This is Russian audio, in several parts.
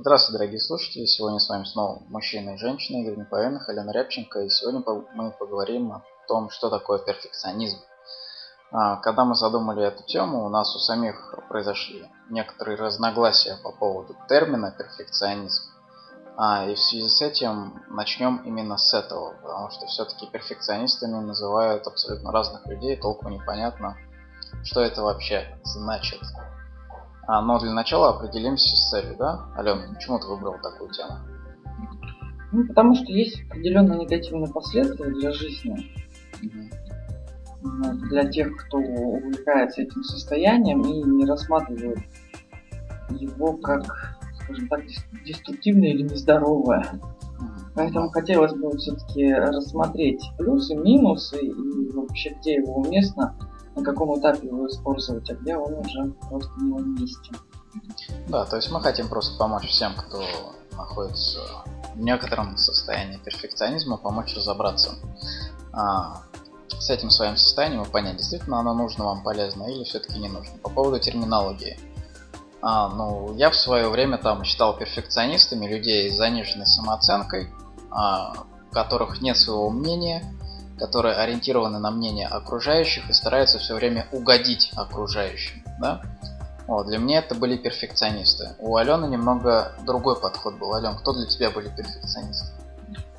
Здравствуйте, дорогие слушатели! Сегодня с вами снова мужчина и женщина, Игорь Неповинных, Алена Рябченко. И сегодня мы поговорим о том, что такое перфекционизм. А, когда мы задумали эту тему, у нас у самих произошли некоторые разногласия по поводу термина перфекционизм. А, и в связи с этим начнем именно с этого, потому что все-таки перфекционистами называют абсолютно разных людей, толком непонятно, что это вообще значит. А, но для начала определимся с целью, да? Алена, почему ты выбрал такую тему? Ну, потому что есть определенные негативные последствия для жизни. Угу. Для тех, кто увлекается этим состоянием и не рассматривает его как, скажем так, деструктивное или нездоровое. Поэтому хотелось бы все-таки рассмотреть плюсы, минусы и вообще где его уместно на каком этапе его использовать, а где он уже просто не уместен. Да, то есть мы хотим просто помочь всем, кто находится в некотором состоянии перфекционизма, помочь разобраться а, с этим своим состоянием и понять, действительно оно нужно вам, полезно или все-таки не нужно. По поводу терминологии. А, ну, я в свое время там считал перфекционистами людей с заниженной самооценкой, а, у которых нет своего мнения, которые ориентированы на мнение окружающих и стараются все время угодить окружающим. Да? Вот, для меня это были перфекционисты. У Алены немного другой подход был. Ален, кто для тебя были перфекционисты?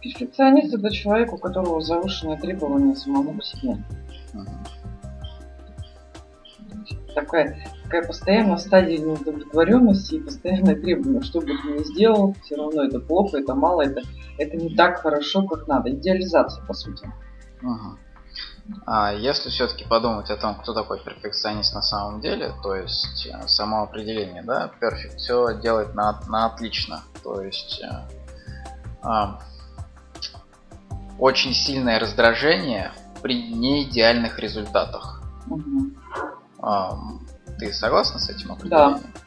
Перфекционист это человек, у которого завышенные требования самому к себе. Угу. Такая, такая постоянная стадия неудовлетворенности и постоянное требование, что бы ты ни сделал, все равно это плохо, это мало, это, это не так хорошо, как надо. Идеализация, по сути. Угу. А если все-таки подумать о том, кто такой перфекционист на самом деле, то есть э, само определение, да, перфект все делает на, на отлично, то есть э, а, очень сильное раздражение при неидеальных результатах. Угу. А, ты согласна с этим определением? Да.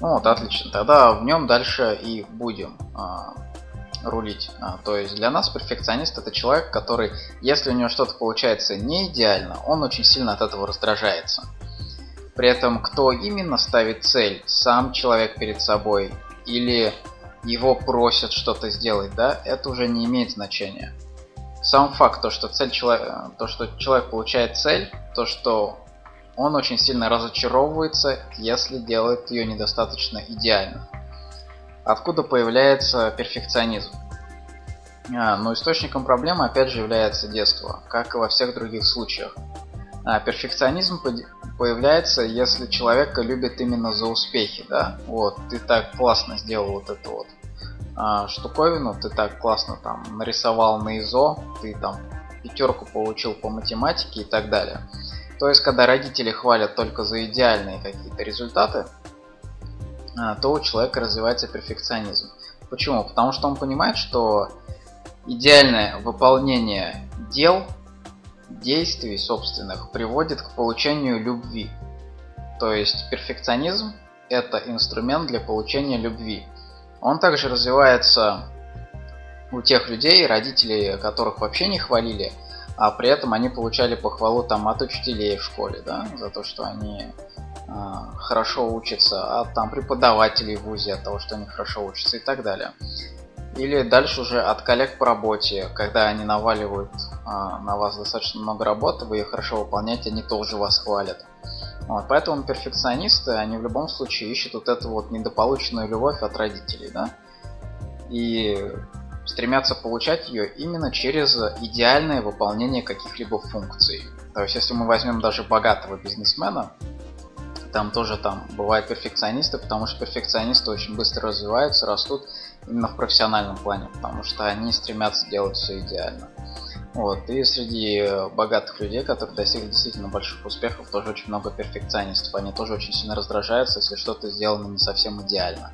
Ну вот, отлично. Тогда в нем дальше и будем а, рулить. А, то есть для нас перфекционист это человек, который, если у него что-то получается не идеально, он очень сильно от этого раздражается. При этом кто именно ставит цель, сам человек перед собой или его просят что-то сделать, да, это уже не имеет значения. Сам факт, то, что, цель человека, то, что человек получает цель, то, что он очень сильно разочаровывается, если делает ее недостаточно идеально. Откуда появляется перфекционизм? А, но источником проблемы опять же является детство, как и во всех других случаях. А, перфекционизм появляется, если человека любят именно за успехи, да? Вот, ты так классно сделал вот эту вот а, штуковину, ты так классно там нарисовал на ИЗО, ты там пятерку получил по математике и так далее. То есть, когда родители хвалят только за идеальные какие-то результаты, то у человека развивается перфекционизм. Почему? Потому что он понимает, что идеальное выполнение дел, действий собственных приводит к получению любви. То есть перфекционизм – это инструмент для получения любви. Он также развивается у тех людей, родителей которых вообще не хвалили, а при этом они получали похвалу там от учителей в школе, да, за то, что они а, хорошо учатся, от там преподавателей в ВУЗе от того, что они хорошо учатся и так далее. Или дальше уже от коллег по работе, когда они наваливают а, на вас достаточно много работы, вы ее хорошо выполняете, они тоже вас хвалят. Вот, поэтому перфекционисты, они в любом случае ищут вот эту вот недополученную любовь от родителей, да? И стремятся получать ее именно через идеальное выполнение каких-либо функций. То есть, если мы возьмем даже богатого бизнесмена, там тоже там бывают перфекционисты, потому что перфекционисты очень быстро развиваются, растут именно в профессиональном плане, потому что они стремятся делать все идеально. Вот. И среди богатых людей, которые достигли действительно больших успехов, тоже очень много перфекционистов. Они тоже очень сильно раздражаются, если что-то сделано не совсем идеально.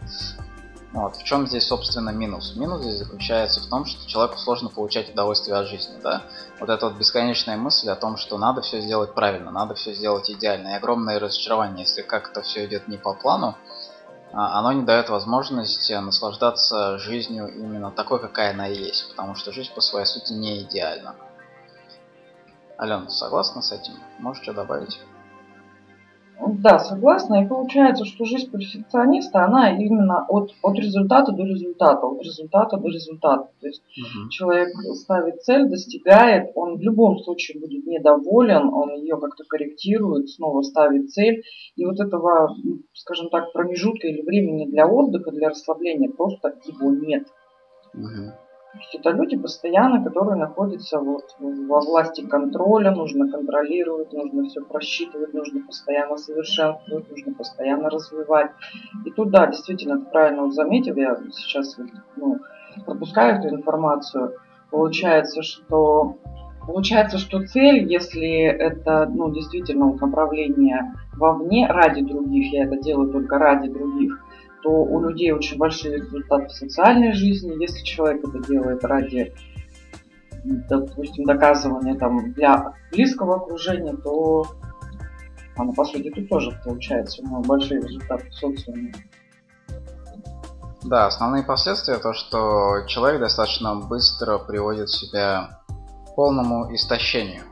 Вот. В чем здесь, собственно, минус? Минус здесь заключается в том, что человеку сложно получать удовольствие от жизни. Да? Вот эта вот бесконечная мысль о том, что надо все сделать правильно, надо все сделать идеально. И огромное разочарование, если как-то все идет не по плану, а, оно не дает возможности наслаждаться жизнью именно такой, какая она есть. Потому что жизнь по своей сути не идеальна. Алена, согласна с этим? Можешь добавить? Да, согласна. И получается, что жизнь перфекциониста, она именно от, от результата до результата, от результата до результата. То есть угу. человек ставит цель, достигает, он в любом случае будет недоволен, он ее как-то корректирует, снова ставит цель. И вот этого, скажем так, промежутка или времени для отдыха, для расслабления просто его нет. Угу. Есть это люди постоянно, которые находятся вот во власти контроля, нужно контролировать, нужно все просчитывать, нужно постоянно совершенствовать, нужно постоянно развивать. И тут, да, действительно, правильно вот заметил, я сейчас ну, пропускаю эту информацию. Получается, что Получается, что цель, если это ну, действительно вот направление вовне ради других, я это делаю только ради других, то у людей очень большие результаты в социальной жизни. Если человек это делает ради, допустим, доказывания там, для близкого окружения, то оно, по сути, тут тоже получается у него большие результаты в социуме. Да, основные последствия то, что человек достаточно быстро приводит себя к полному истощению.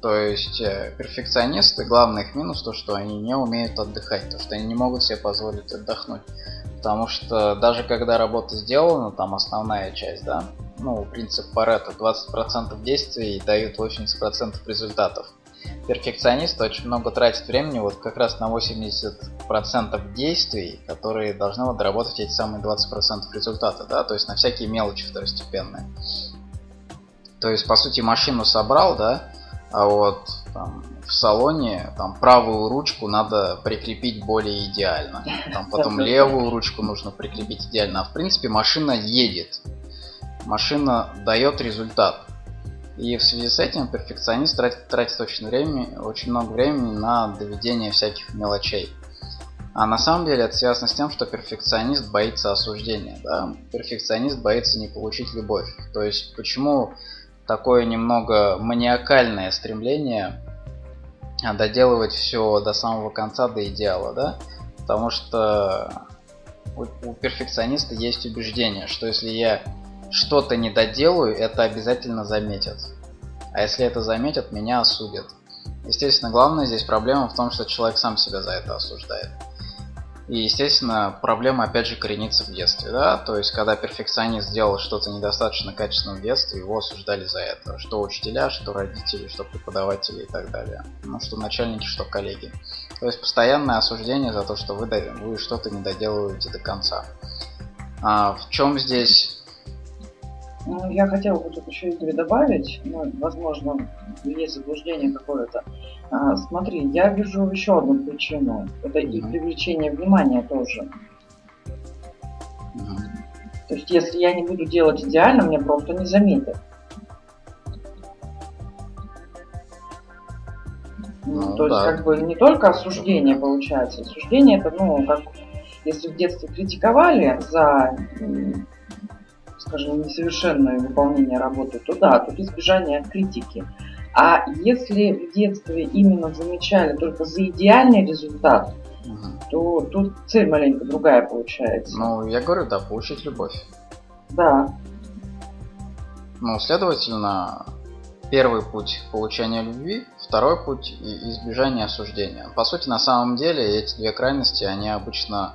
То есть э, перфекционисты, главный их минус то, что они не умеют отдыхать, то, что они не могут себе позволить отдохнуть. Потому что даже когда работа сделана, там основная часть, да, ну, принцип Паретта, 20% действий дают 80% результатов. Перфекционист очень много тратит времени вот как раз на 80% действий, которые должны вот доработать эти самые 20% результата, да, то есть на всякие мелочи второстепенные. То есть, по сути, машину собрал, да, а вот там, в салоне там правую ручку надо прикрепить более идеально. Там потом левую ручку нужно прикрепить идеально. А в принципе машина едет. Машина дает результат. И в связи с этим перфекционист тратит, тратит очень, времени, очень много времени на доведение всяких мелочей. А на самом деле это связано с тем, что перфекционист боится осуждения. Да? Перфекционист боится не получить любовь. То есть почему такое немного маниакальное стремление доделывать все до самого конца, до идеала, да? Потому что у, у перфекциониста есть убеждение, что если я что-то не доделаю, это обязательно заметят. А если это заметят, меня осудят. Естественно, главная здесь проблема в том, что человек сам себя за это осуждает. И, естественно, проблема опять же коренится в детстве, да, то есть когда перфекционист сделал что-то недостаточно качественно в детстве, его осуждали за это, что учителя, что родители, что преподаватели и так далее, ну что начальники, что коллеги. То есть постоянное осуждение за то, что вы, вы что-то не доделываете до конца. А в чем здесь ну, я хотела бы тут еще Игорь добавить, ну, возможно, есть заблуждение какое-то. А, смотри, я вижу еще одну причину. Это mm-hmm. и привлечение внимания тоже. Mm-hmm. То есть, если я не буду делать идеально, меня просто не заметят. Ну, то да. есть, как бы не только осуждение получается. Осуждение это, ну, как если в детстве критиковали за скажем, несовершенное выполнение работы, то да, тут избежание критики. А если в детстве именно замечали только за идеальный результат, угу. то тут цель маленько другая получается. Ну, я говорю, да, получить любовь. Да. Ну, следовательно, первый путь получения любви, второй путь избежания осуждения. По сути, на самом деле, эти две крайности, они обычно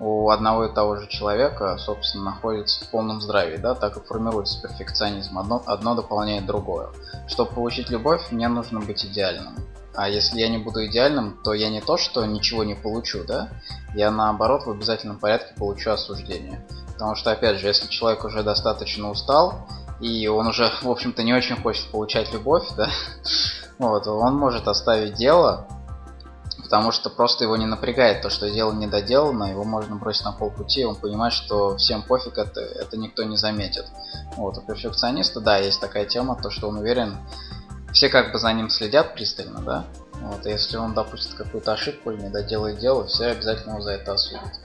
у одного и того же человека, собственно, находится в полном здравии, да, так и формируется перфекционизм. Одно, одно дополняет другое. Чтобы получить любовь, мне нужно быть идеальным. А если я не буду идеальным, то я не то, что ничего не получу, да, я наоборот в обязательном порядке получу осуждение. Потому что, опять же, если человек уже достаточно устал, и он уже, в общем-то, не очень хочет получать любовь, да, вот, он может оставить дело, потому что просто его не напрягает то, что дело не доделано, его можно бросить на полпути, он понимает, что всем пофиг, это, это никто не заметит. Вот, у перфекциониста, да, есть такая тема, то, что он уверен, все как бы за ним следят пристально, да, вот, если он допустит какую-то ошибку или не доделает дело, все обязательно его за это осудят.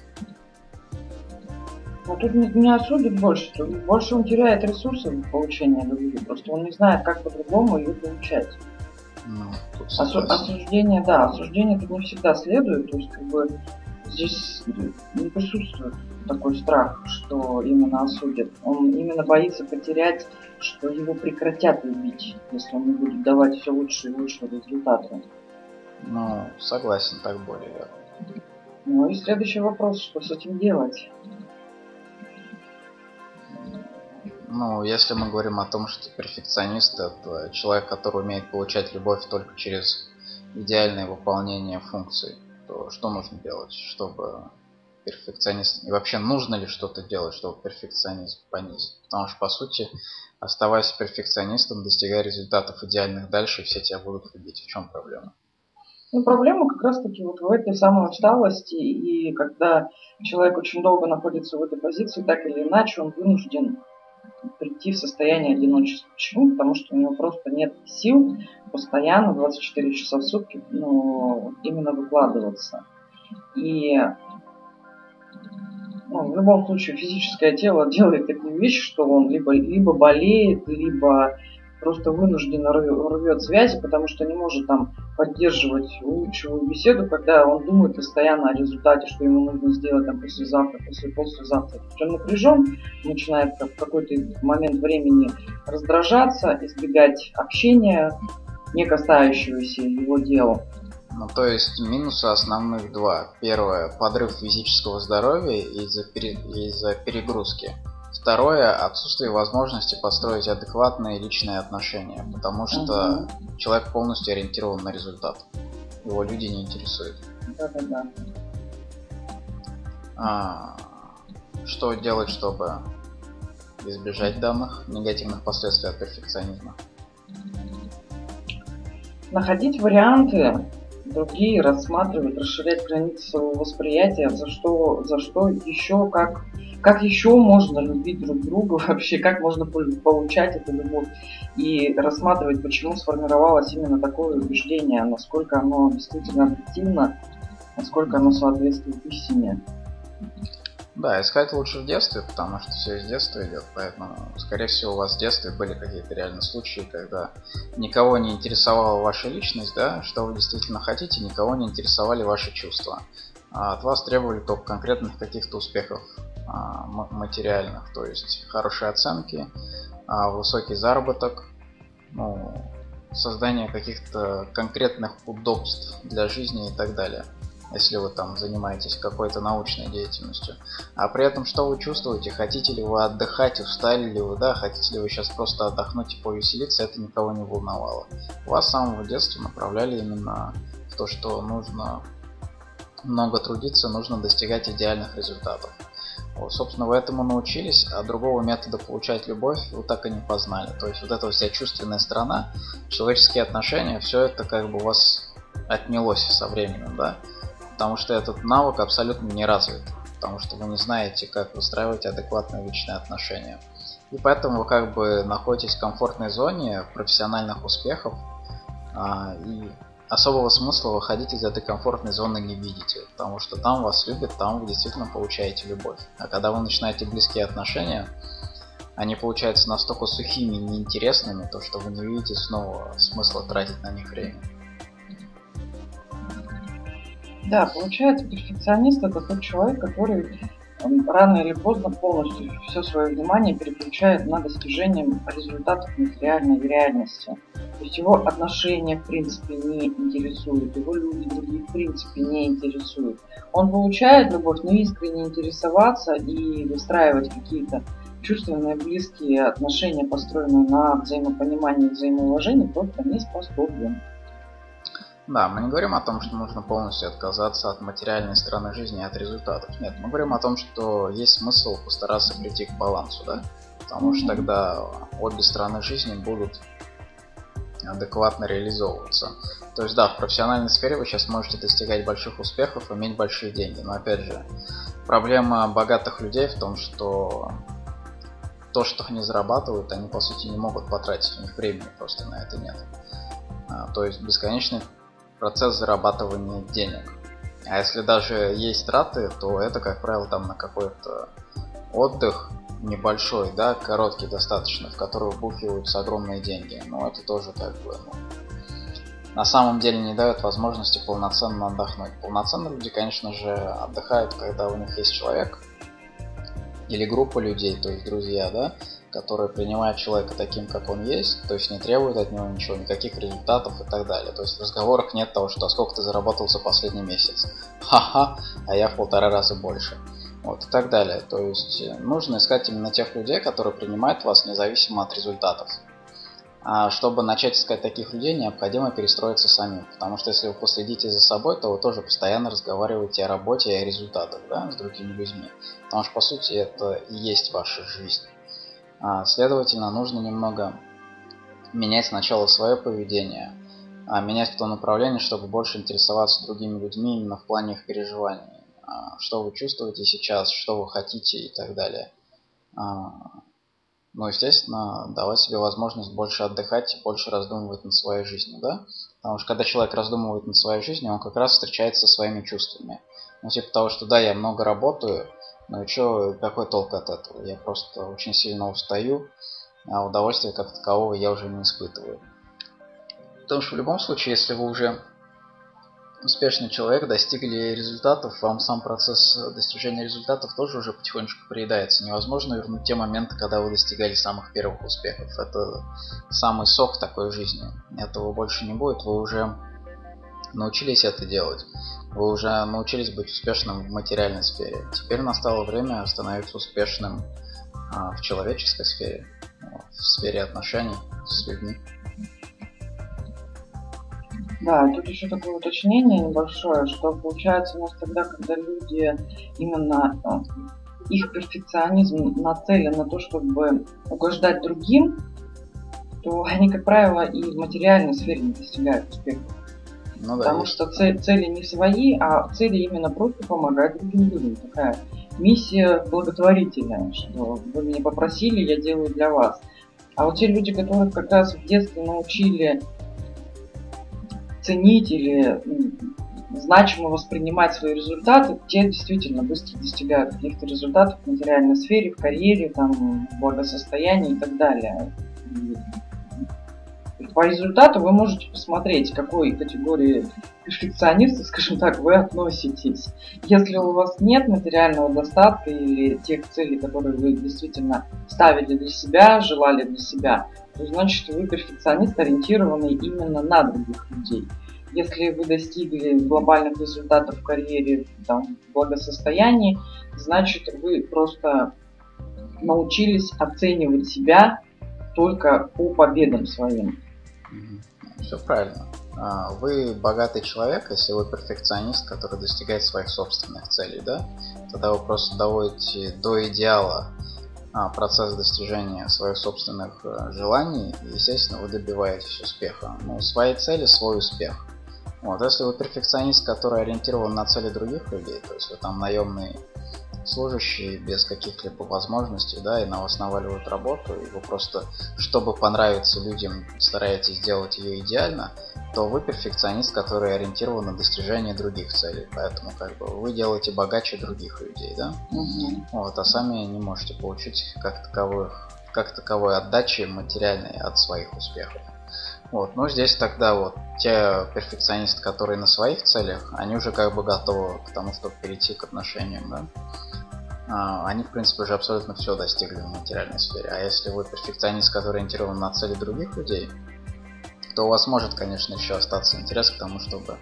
Но тут не, не осудят больше, больше он теряет ресурсы в получении любви, просто он не знает, как по-другому ее получать. Ну, Осу- осуждение, да, осуждение тут не всегда следует, то есть как бы здесь не присутствует такой страх, что именно осудят. Он именно боится потерять, что его прекратят любить, если он не будет давать все лучше и лучше результаты. Ну, согласен, так более. Ну и следующий вопрос, что с этим делать? Ну, если мы говорим о том, что перфекционист это человек, который умеет получать любовь только через идеальное выполнение функций, то что нужно делать, чтобы перфекционист... И вообще нужно ли что-то делать, чтобы перфекционизм понизить? Потому что, по сути, оставаясь перфекционистом, достигая результатов идеальных дальше, все тебя будут любить. В чем проблема? Ну, проблема как раз-таки вот в этой самой усталости, и когда человек очень долго находится в этой позиции, так или иначе он вынужден прийти в состояние одиночества. Почему? Потому что у него просто нет сил постоянно 24 часа в сутки ну, именно выкладываться. И ну, в любом случае физическое тело делает такие вещи, что он либо, либо болеет, либо просто вынужденно рвет связи, потому что не может там поддерживать улыбчивую беседу, когда он думает постоянно о результате, что ему нужно сделать там послезавтра, после послезавтра. Он напряжен, начинает в какой-то момент времени раздражаться, избегать общения, не касающегося его дела. Ну, то есть минусы основных два. Первое – подрыв физического здоровья из-за пере... из перегрузки. Второе – отсутствие возможности построить адекватные личные отношения, потому что угу. человек полностью ориентирован на результат. Его люди не интересуют. Да-да-да. А, что делать, чтобы избежать данных негативных последствий от перфекционизма? Находить варианты, другие рассматривать, расширять границы своего восприятия, за что, за что еще как как еще можно любить друг друга вообще, как можно получать эту любовь и рассматривать, почему сформировалось именно такое убеждение, насколько оно действительно объективно, насколько оно соответствует истине. Да, искать лучше в детстве, потому что все из детства идет, поэтому, скорее всего, у вас в детстве были какие-то реальные случаи, когда никого не интересовала ваша личность, да, что вы действительно хотите, никого не интересовали ваши чувства. А от вас требовали только конкретных каких-то успехов а, материальных, то есть хорошие оценки, а, высокий заработок, ну, создание каких-то конкретных удобств для жизни и так далее если вы там занимаетесь какой-то научной деятельностью. А при этом что вы чувствуете? Хотите ли вы отдыхать, устали ли вы, да? Хотите ли вы сейчас просто отдохнуть и повеселиться? Это никого не волновало. Вас с самого детства направляли именно в то, что нужно много трудиться, нужно достигать идеальных результатов. Вот, собственно, вы этому научились, а другого метода получать любовь вы так и не познали. То есть вот эта вся чувственная сторона, человеческие отношения, все это как бы у вас отнялось со временем, да? Потому что этот навык абсолютно не развит. Потому что вы не знаете, как выстраивать адекватные личные отношения. И поэтому вы как бы находитесь в комфортной зоне профессиональных успехов а, и особого смысла выходить из этой комфортной зоны не видите, потому что там вас любят, там вы действительно получаете любовь. А когда вы начинаете близкие отношения, они получаются настолько сухими и неинтересными, то что вы не видите снова смысла тратить на них время. Да, получается, перфекционист это тот человек, который рано или поздно полностью все свое внимание переключает на достижение результатов материальной реальности. То есть его отношения, в принципе, не интересуют, его люди другие, в принципе, не интересуют. Он получает любовь, но искренне интересоваться и выстраивать какие-то чувственные, близкие отношения, построенные на взаимопонимании и взаимоуважении, просто не способен. Да, мы не говорим о том, что нужно полностью отказаться от материальной стороны жизни и от результатов. Нет, мы говорим о том, что есть смысл постараться прийти к балансу, да? Потому что тогда обе стороны жизни будут адекватно реализовываться. То есть да, в профессиональной сфере вы сейчас можете достигать больших успехов, иметь большие деньги. Но опять же, проблема богатых людей в том, что то, что они зарабатывают, они по сути не могут потратить, у них времени просто на это нет. А, то есть бесконечный процесс зарабатывания денег. А если даже есть траты, то это, как правило, там на какой-то отдых небольшой, да, короткий достаточно, в который вбухиваются огромные деньги. Но это тоже как бы, ну, на самом деле не дает возможности полноценно отдохнуть. Полноценно люди, конечно же, отдыхают, когда у них есть человек, или группа людей, то есть друзья, да, которые принимают человека таким, как он есть, то есть не требуют от него ничего, никаких результатов и так далее. То есть в разговорах нет того, что «А сколько ты заработал за последний месяц. Ха-ха, а я в полтора раза больше. Вот, и так далее. То есть э, нужно искать именно тех людей, которые принимают вас независимо от результатов. А чтобы начать искать таких людей, необходимо перестроиться самим. Потому что если вы последите за собой, то вы тоже постоянно разговариваете о работе и о результатах да, с другими людьми. Потому что, по сути, это и есть ваша жизнь. А, следовательно, нужно немного менять сначала свое поведение, а менять то направление, чтобы больше интересоваться другими людьми именно в плане их переживаний. А, что вы чувствуете сейчас, что вы хотите и так далее. Ну, естественно, давать себе возможность больше отдыхать и больше раздумывать над своей жизнью, да? Потому что когда человек раздумывает над своей жизнью, он как раз встречается со своими чувствами. Ну, типа того, что да, я много работаю, но и что, какой толк от этого? Я просто очень сильно устаю, а удовольствия как такового я уже не испытываю. Потому что в любом случае, если вы уже успешный человек, достигли результатов, вам сам процесс достижения результатов тоже уже потихонечку приедается. Невозможно вернуть те моменты, когда вы достигали самых первых успехов. Это самый сок такой жизни. Этого больше не будет, вы уже научились это делать. Вы уже научились быть успешным в материальной сфере. Теперь настало время становиться успешным а, в человеческой сфере, в сфере отношений с людьми. Да, тут еще такое уточнение небольшое, что получается у нас тогда, когда люди именно э, их перфекционизм нацелен на то, чтобы угождать другим, то они, как правило, и в материальной сфере не достигают успеха. Ну, да, Потому есть. что цель, цели не свои, а цели именно просто помогать другим людям. Такая миссия благотворительная, что вы меня попросили, я делаю для вас. А вот те люди, которых как раз в детстве научили ценить или значимо воспринимать свои результаты, те действительно быстро достигают каких-то результатов в материальной сфере, в карьере, там, в благосостоянии и так далее. По результату вы можете посмотреть, какой категории перфекциониста, скажем так, вы относитесь. Если у вас нет материального достатка или тех целей, которые вы действительно ставили для себя, желали для себя, то значит вы перфекционист, ориентированный именно на других людей. Если вы достигли глобальных результатов в карьере, там, в благосостоянии, значит вы просто научились оценивать себя только по победам своим. Все правильно. А, вы богатый человек, если вы перфекционист, который достигает своих собственных целей, да? Тогда вы просто доводите до идеала а, процесс достижения своих собственных э, желаний, и, естественно, вы добиваетесь успеха. Ну, свои цели, свой успех. Вот, если вы перфекционист, который ориентирован на цели других людей, то есть вы там наемный служащие без каких-либо возможностей, да, и на вас наваливают работу, и вы просто, чтобы понравиться людям, стараетесь сделать ее идеально, то вы перфекционист, который ориентирован на достижение других целей. Поэтому как бы вы делаете богаче других людей, да? Угу. Вот, а сами не можете получить как таковых как таковой отдачи материальной от своих успехов. Вот, ну здесь тогда вот те перфекционисты, которые на своих целях, они уже как бы готовы к тому, чтобы перейти к отношениям, да. А, они, в принципе, уже абсолютно все достигли в материальной сфере. А если вы перфекционист, который ориентирован на цели других людей, то у вас может, конечно, еще остаться интерес к тому, чтобы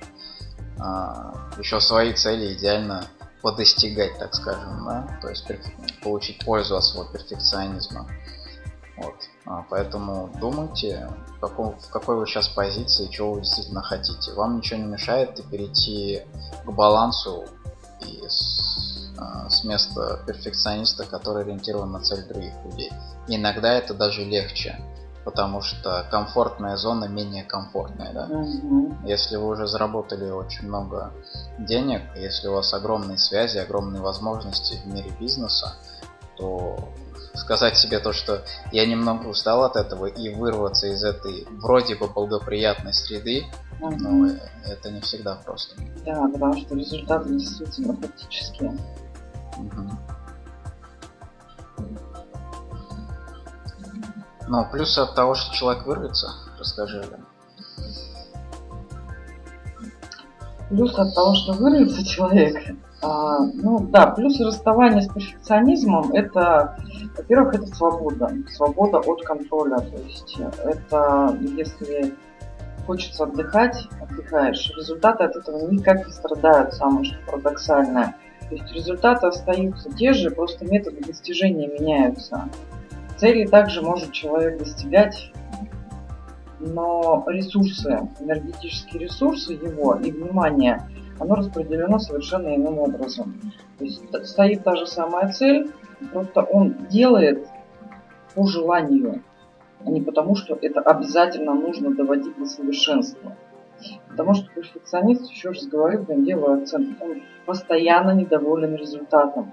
а, еще свои цели идеально подостигать, так скажем, да, то есть получить пользу от своего перфекционизма. Вот. А, поэтому думайте, в, каком, в какой вы сейчас позиции, чего вы действительно хотите. Вам ничего не мешает перейти к балансу и с, с места перфекциониста, который ориентирован на цель других людей. И иногда это даже легче, потому что комфортная зона менее комфортная. Да? Mm-hmm. Если вы уже заработали очень много денег, если у вас огромные связи, огромные возможности в мире бизнеса, то сказать себе то, что я немного устал от этого и вырваться из этой вроде бы благоприятной среды, mm-hmm. но это не всегда просто. Да, потому что результаты действительно практические. Mm-hmm. Но плюсы от того, что человек вырвется, расскажи, Лен. Плюс от того, что вырвется человек. А, ну да, плюс расставание с перфекционизмом это, во-первых, это свобода, свобода от контроля. То есть это если хочется отдыхать, отдыхаешь. Результаты от этого никак не страдают, самое что парадоксальное. То есть результаты остаются те же, просто методы достижения меняются. Цели также может человек достигать, но ресурсы, энергетические ресурсы его и внимание, оно распределено совершенно иным образом. То есть стоит та же самая цель, просто он делает по желанию, а не потому, что это обязательно нужно доводить до совершенства. Потому что перфекционист, еще раз говорю, я делаю акцент, он постоянно недоволен результатом.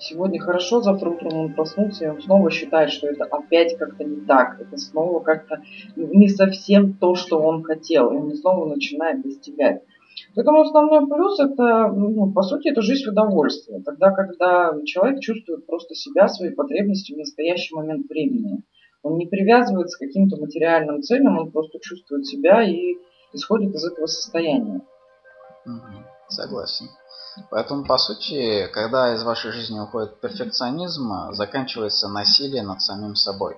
Сегодня хорошо, завтра утром он проснулся, и он снова считает, что это опять как-то не так. Это снова как-то не совсем то, что он хотел. И он снова начинает достигать. Поэтому основной плюс это, ну, по сути, это жизнь в удовольствии. Тогда, когда человек чувствует просто себя, свои потребности в настоящий момент времени. Он не привязывается к каким-то материальным целям, он просто чувствует себя и исходит из этого состояния. Согласен. Поэтому, по сути, когда из вашей жизни уходит перфекционизм, заканчивается насилие над самим собой.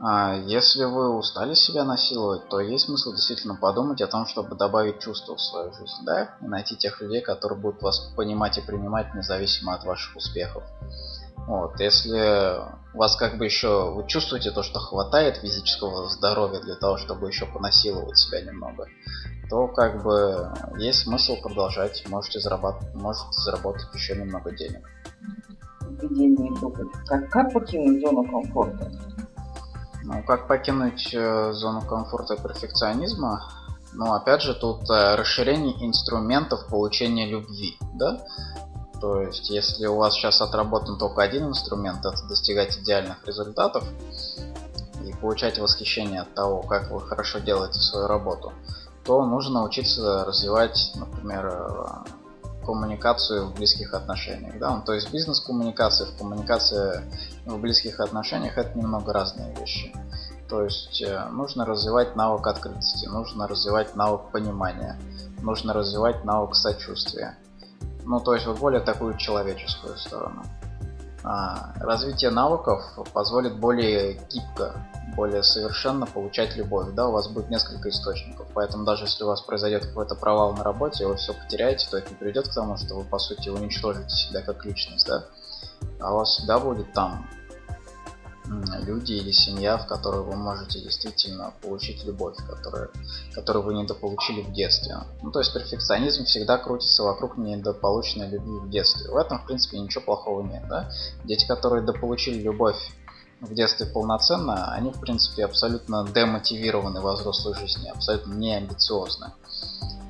А если вы устали себя насиловать, то есть смысл действительно подумать о том, чтобы добавить чувства в свою жизнь, да? И найти тех людей, которые будут вас понимать и принимать независимо от ваших успехов. Вот, если у вас как бы еще вы чувствуете то, что хватает физического здоровья для того, чтобы еще понасиловать себя немного, то как бы есть смысл продолжать, можете зарабатывать, можете заработать еще немного денег. Итогов. Как, как покинуть зону комфорта? Ну, как покинуть э, зону комфорта перфекционизма? Ну, опять же, тут э, расширение инструментов получения любви, да? То есть, если у вас сейчас отработан только один инструмент, это достигать идеальных результатов и получать восхищение от того, как вы хорошо делаете свою работу, то нужно научиться развивать, например, э, коммуникацию в близких отношениях. Да? Ну, то есть бизнес-коммуникация, коммуникация в близких отношениях это немного разные вещи. То есть э, нужно развивать навык открытости, нужно развивать навык понимания, нужно развивать навык сочувствия. Ну, то есть вот более такую человеческую сторону. А, развитие навыков позволит более гибко, более совершенно получать любовь. Да, у вас будет несколько источников. Поэтому даже если у вас произойдет какой-то провал на работе, вы все потеряете, то это не приведет к тому, что вы по сути уничтожите себя как личность, да. А у вас всегда будет там люди или семья, в которой вы можете действительно получить любовь, которую, которую вы недополучили в детстве. Ну, то есть перфекционизм всегда крутится вокруг недополученной любви в детстве. В этом, в принципе, ничего плохого нет. Да? Дети, которые дополучили любовь в детстве полноценно, они, в принципе, абсолютно демотивированы во взрослой жизни, абсолютно не амбициозны.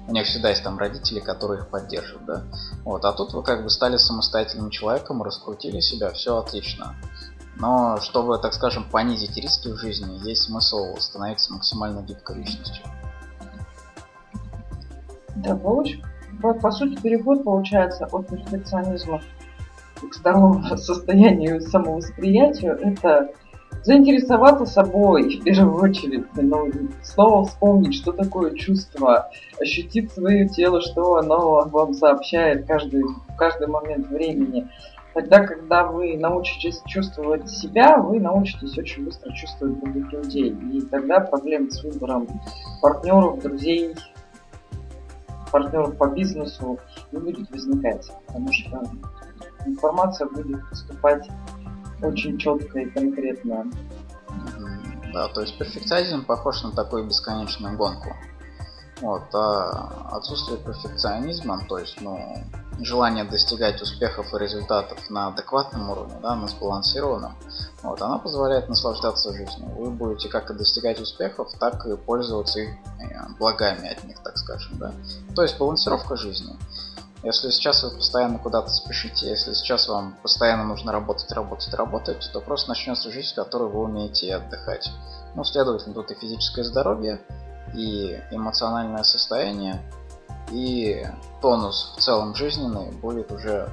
У них всегда есть там родители, которые их поддерживают, да. Вот, а тут вы как бы стали самостоятельным человеком, раскрутили себя, все отлично. Но чтобы, так скажем, понизить риски в жизни, есть смысл становиться максимально гибкой личностью. Да, получ... по, по сути, переход получается от перфекционизма к здоровому состоянию самовосприятию. Это заинтересоваться собой в первую очередь, ну, снова вспомнить, что такое чувство, ощутить свое тело, что оно вам сообщает каждый, в каждый момент времени. Тогда, когда вы научитесь чувствовать себя, вы научитесь очень быстро чувствовать других людей. И тогда проблем с выбором партнеров, друзей, партнеров по бизнесу не будет возникать. Потому что информация будет поступать очень четко и конкретно. Да, то есть перфекционизм похож на такую бесконечную гонку. Вот, а отсутствие перфекционизма, то есть, ну, желание достигать успехов и результатов на адекватном уровне, да, на сбалансированном, вот, она позволяет наслаждаться жизнью. Вы будете как и достигать успехов, так и пользоваться их э, благами от них, так скажем, да. То есть балансировка жизни. Если сейчас вы постоянно куда-то спешите, если сейчас вам постоянно нужно работать, работать, работать, то просто начнется жизнь, в которой вы умеете отдыхать. Ну, следовательно, тут и физическое здоровье, и эмоциональное состояние, и тонус в целом жизненный будет уже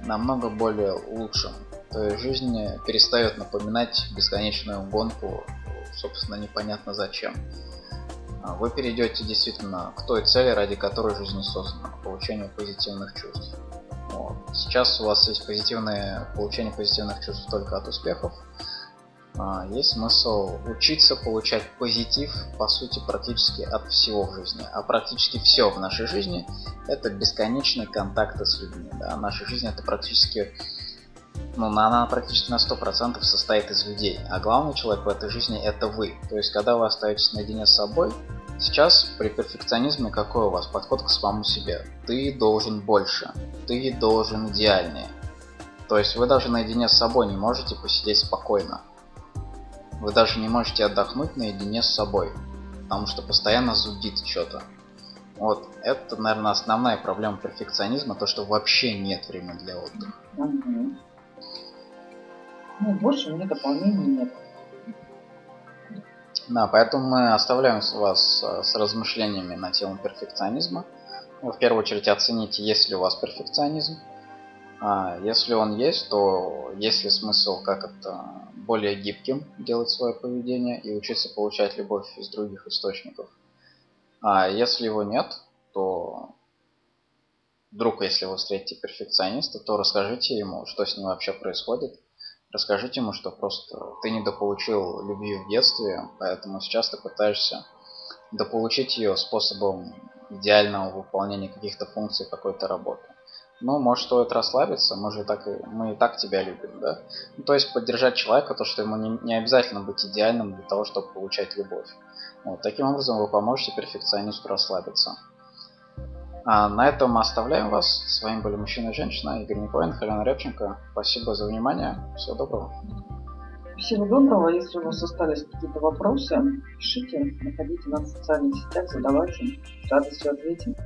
намного более лучшим. То есть жизнь перестает напоминать бесконечную гонку, собственно, непонятно зачем. а, вы перейдете действительно к той цели, ради которой жизнь создана, получению позитивных чувств. Вот. Сейчас у вас есть позитивное получение позитивных чувств только от успехов. А, есть смысл учиться получать позитив, по сути, практически от всего в жизни. А практически все в нашей жизни это бесконечные контакты с людьми. Да? Наша жизнь это практически ну, она практически на 100% состоит из людей, а главный человек в этой жизни это вы. То есть, когда вы остаетесь наедине с собой, сейчас при перфекционизме какой у вас подход к самому себе? Ты должен больше, ты должен идеальнее. То есть, вы даже наедине с собой не можете посидеть спокойно. Вы даже не можете отдохнуть наедине с собой, потому что постоянно зудит что-то. Вот, это, наверное, основная проблема перфекционизма, то, что вообще нет времени для отдыха. Угу. Ну, больше у меня дополнений нет. Да, поэтому мы оставляем вас э, с размышлениями на тему перфекционизма. Вы в первую очередь оцените, есть ли у вас перфекционизм. А если он есть, то есть ли смысл как это более гибким делать свое поведение и учиться получать любовь из других источников. А если его нет, то вдруг, если вы встретите перфекциониста, то расскажите ему, что с ним вообще происходит, Расскажите ему, что просто ты недополучил любви в детстве, поэтому сейчас ты пытаешься дополучить ее способом идеального выполнения каких-то функций какой-то работы. Ну, может, стоит расслабиться, мы же так мы и так тебя любим, да? Ну, то есть поддержать человека, то, что ему не, не обязательно быть идеальным для того, чтобы получать любовь. Вот, таким образом вы поможете перфекционисту расслабиться. А на этом мы оставляем вас. С вами были мужчина и женщина, Игорь Николин, Халена Рябченко. Спасибо за внимание. Всего доброго. Всего доброго. Если у вас остались какие-то вопросы, пишите, находите нас в социальных сетях, задавайте. С радостью ответим.